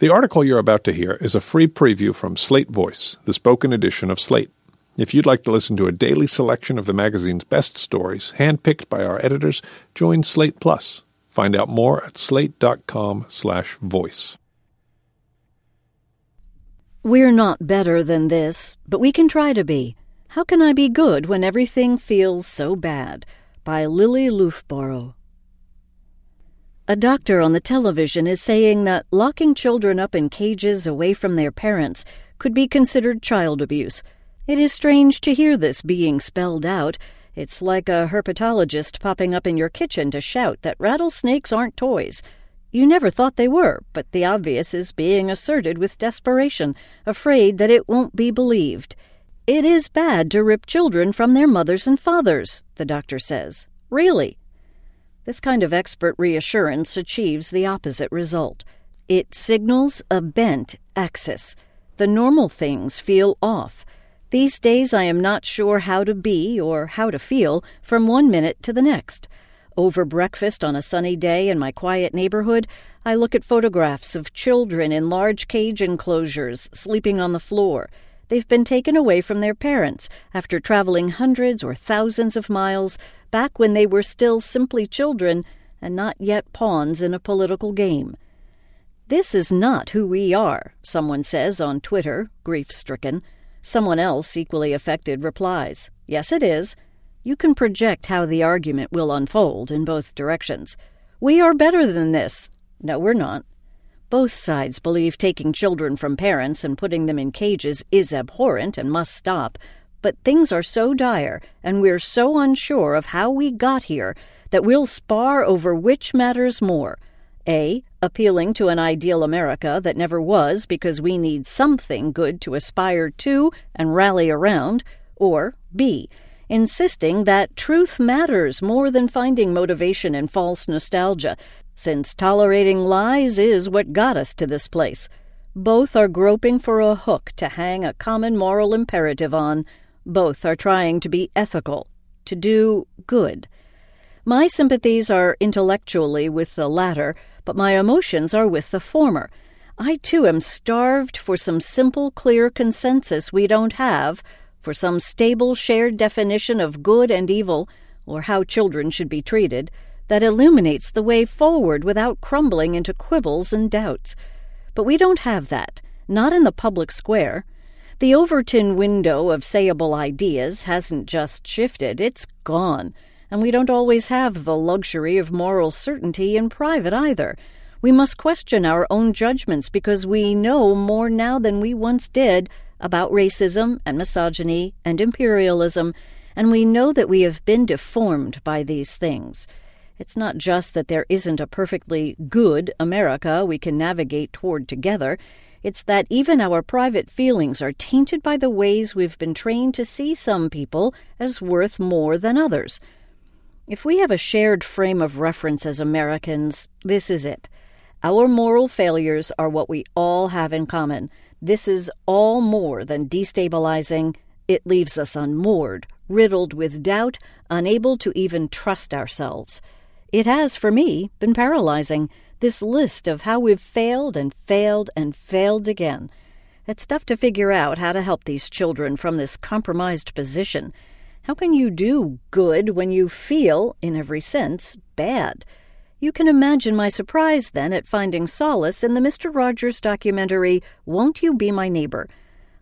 The article you're about to hear is a free preview from Slate Voice, the spoken edition of Slate. If you'd like to listen to a daily selection of the magazine's best stories, handpicked by our editors, join Slate Plus. Find out more at slate.com/voice. We're not better than this, but we can try to be. How can I be good when everything feels so bad? By Lili Loofbourow. A doctor on the television is saying that locking children up in cages away from their parents could be considered child abuse. It is strange to hear this being spelled out. It's like a herpetologist popping up in your kitchen to shout that rattlesnakes aren't toys. You never thought they were, but the obvious is being asserted with desperation, afraid that it won't be believed. It is bad to rip children from their mothers and fathers, the doctor says. Really? This kind of expert reassurance achieves the opposite result. It signals a bent axis. The normal things feel off. These days I am not sure how to be or how to feel from one minute to the next. Over breakfast on a sunny day in my quiet neighborhood, I look at photographs of children in large cage enclosures sleeping on the floor. They've been taken away from their parents after traveling hundreds or thousands of miles back when they were still simply children and not yet pawns in a political game. This is not who we are, someone says on Twitter, grief stricken. Someone else, equally affected, replies, Yes, it is. You can project how the argument will unfold in both directions. We are better than this. No, we're not. Both sides believe taking children from parents and putting them in cages is abhorrent and must stop. But things are so dire, and we're so unsure of how we got here, that we'll spar over which matters more. A. Appealing to an ideal America that never was because we need something good to aspire to and rally around. Or B. Insisting that truth matters more than finding motivation in false nostalgia, since tolerating lies is what got us to this place. Both are groping for a hook to hang a common moral imperative on. Both are trying to be ethical, to do good. My sympathies are intellectually with the latter, but my emotions are with the former. I too am starved for some simple, clear consensus we don't have, for some stable, shared definition of good and evil, or how children should be treated that illuminates the way forward without crumbling into quibbles and doubts. But we don't have that, not in the public square. The Overton window of sayable ideas hasn't just shifted, it's gone, and we don't always have the luxury of moral certainty in private either. We must question our own judgments because we know more now than we once did about racism and misogyny and imperialism, and we know that we have been deformed by these things. It's not just that there isn't a perfectly good America we can navigate toward together. It's that even our private feelings are tainted by the ways we've been trained to see some people as worth more than others. If we have a shared frame of reference as Americans, this is it. Our moral failures are what we all have in common. This is all more than destabilizing. It leaves us unmoored, riddled with doubt, unable to even trust ourselves. It has, for me, been paralyzing, this list of how we've failed and failed and failed again. It's tough to figure out how to help these children from this compromised position. How can you do good when you feel, in every sense, bad? You can imagine my surprise then at finding solace in the Mr. Rogers documentary, Won't You Be My Neighbor?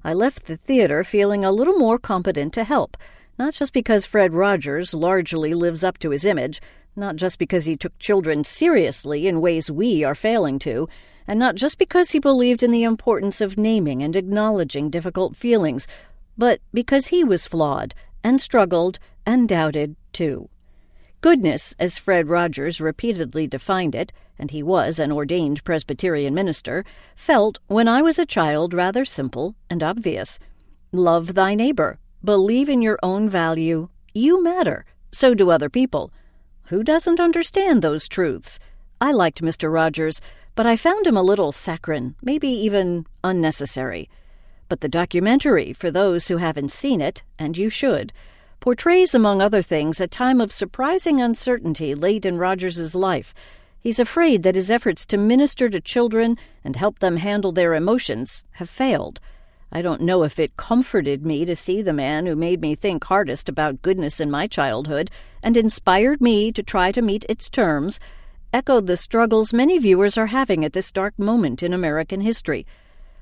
I left the theater feeling a little more competent to help, not just because Fred Rogers largely lives up to his image, not just because he took children seriously in ways we are failing to, and not just because he believed in the importance of naming and acknowledging difficult feelings, but because he was flawed and struggled and doubted too. Goodness, as Fred Rogers repeatedly defined it, and he was an ordained Presbyterian minister, felt when I was a child rather simple and obvious. Love thy neighbor, believe in your own value, you matter, so do other people. Who doesn't understand those truths? I liked Mr. Rogers, but I found him a little saccharine, maybe even unnecessary. But the documentary, for those who haven't seen it, and you should, portrays, among other things, a time of surprising uncertainty late in Rogers's life. He's afraid that his efforts to minister to children and help them handle their emotions have failed. I don't know if it comforted me to see the man who made me think hardest about goodness in my childhood and inspired me to try to meet its terms echoed the struggles many viewers are having at this dark moment in American history.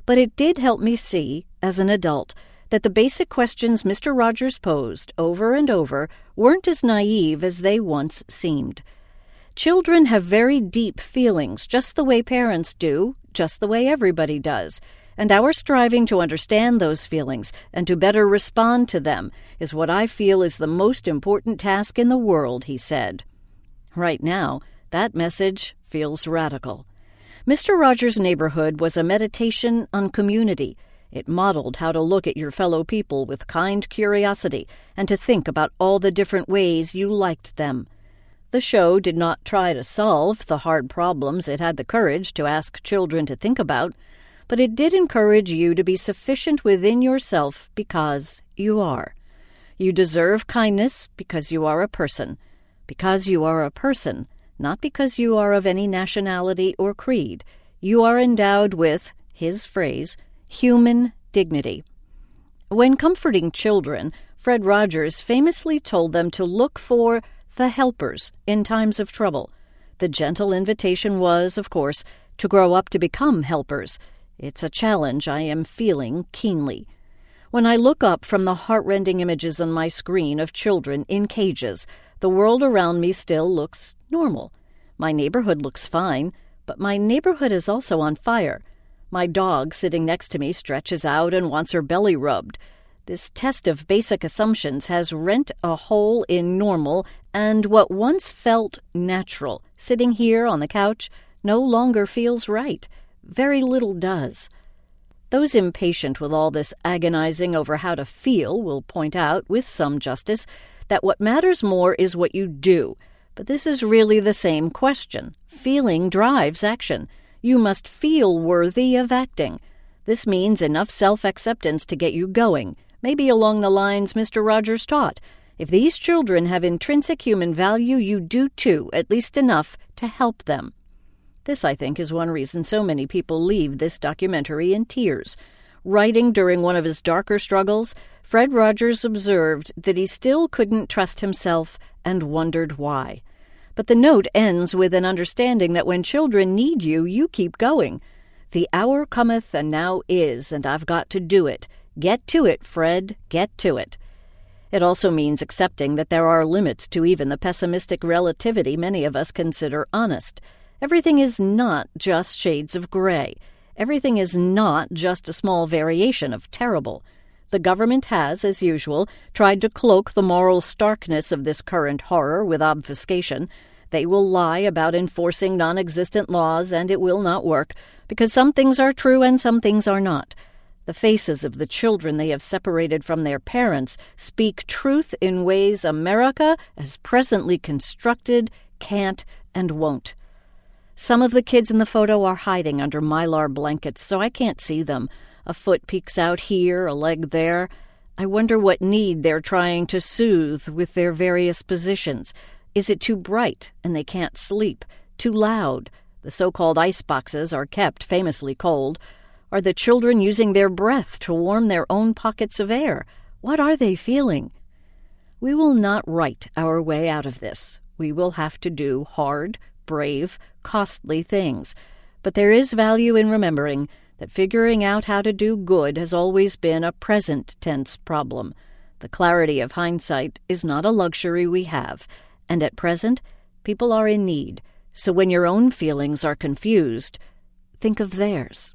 But it did help me see, as an adult, that the basic questions Mr. Rogers posed over and over weren't as naive as they once seemed. Children have very deep feelings, just the way parents do, just the way everybody does. And our striving to understand those feelings and to better respond to them is what I feel is the most important task in the world, he said. Right now, that message feels radical. Mr. Rogers' neighborhood was a meditation on community. It modeled how to look at your fellow people with kind curiosity and to think about all the different ways you liked them. The show did not try to solve the hard problems it had the courage to ask children to think about, but it did encourage you to be sufficient within yourself because you are. You deserve kindness because you are a person, because you are a person, not because you are of any nationality or creed. You are endowed with, his phrase, human dignity. When comforting children, Fred Rogers famously told them to look for the helpers in times of trouble. The gentle invitation was, of course, to grow up to become helpers. It's a challenge I am feeling keenly. When I look up from the heartrending images on my screen of children in cages, the world around me still looks normal. My neighborhood looks fine, but my neighborhood is also on fire. My dog sitting next to me stretches out and wants her belly rubbed. This test of basic assumptions has rent a hole in normal, and what once felt natural, sitting here on the couch, no longer feels right. Very little does. Those impatient with all this agonizing over how to feel will point out, with some justice, that what matters more is what you do. But this is really the same question. Feeling drives action. You must feel worthy of acting. This means enough self acceptance to get you going maybe along the lines Mr. Rogers taught. If these children have intrinsic human value, you do too, at least enough to help them. This, I think, is one reason so many people leave this documentary in tears. Writing during one of his darker struggles, Fred Rogers observed that he still couldn't trust himself and wondered why. But the note ends with an understanding that when children need you, you keep going. The hour cometh and now is, and I've got to do it. Get to it, Fred, get to it. It also means accepting that there are limits to even the pessimistic relativity many of us consider honest. Everything is not just shades of gray. Everything is not just a small variation of terrible. The government has, as usual, tried to cloak the moral starkness of this current horror with obfuscation. They will lie about enforcing non existent laws, and it will not work, because some things are true and some things are not. The faces of the children they have separated from their parents speak truth in ways America, as presently constructed, can't and won't. Some of the kids in the photo are hiding under mylar blankets, so I can't see them. A foot peeks out here, a leg there. I wonder what need they're trying to soothe with their various positions. Is it too bright and they can't sleep? Too loud? The so called ice boxes are kept famously cold. Are the children using their breath to warm their own pockets of air? What are they feeling? We will not write our way out of this. We will have to do hard, brave, costly things. But there is value in remembering that figuring out how to do good has always been a present tense problem. The clarity of hindsight is not a luxury we have, and at present, people are in need. So when your own feelings are confused, think of theirs.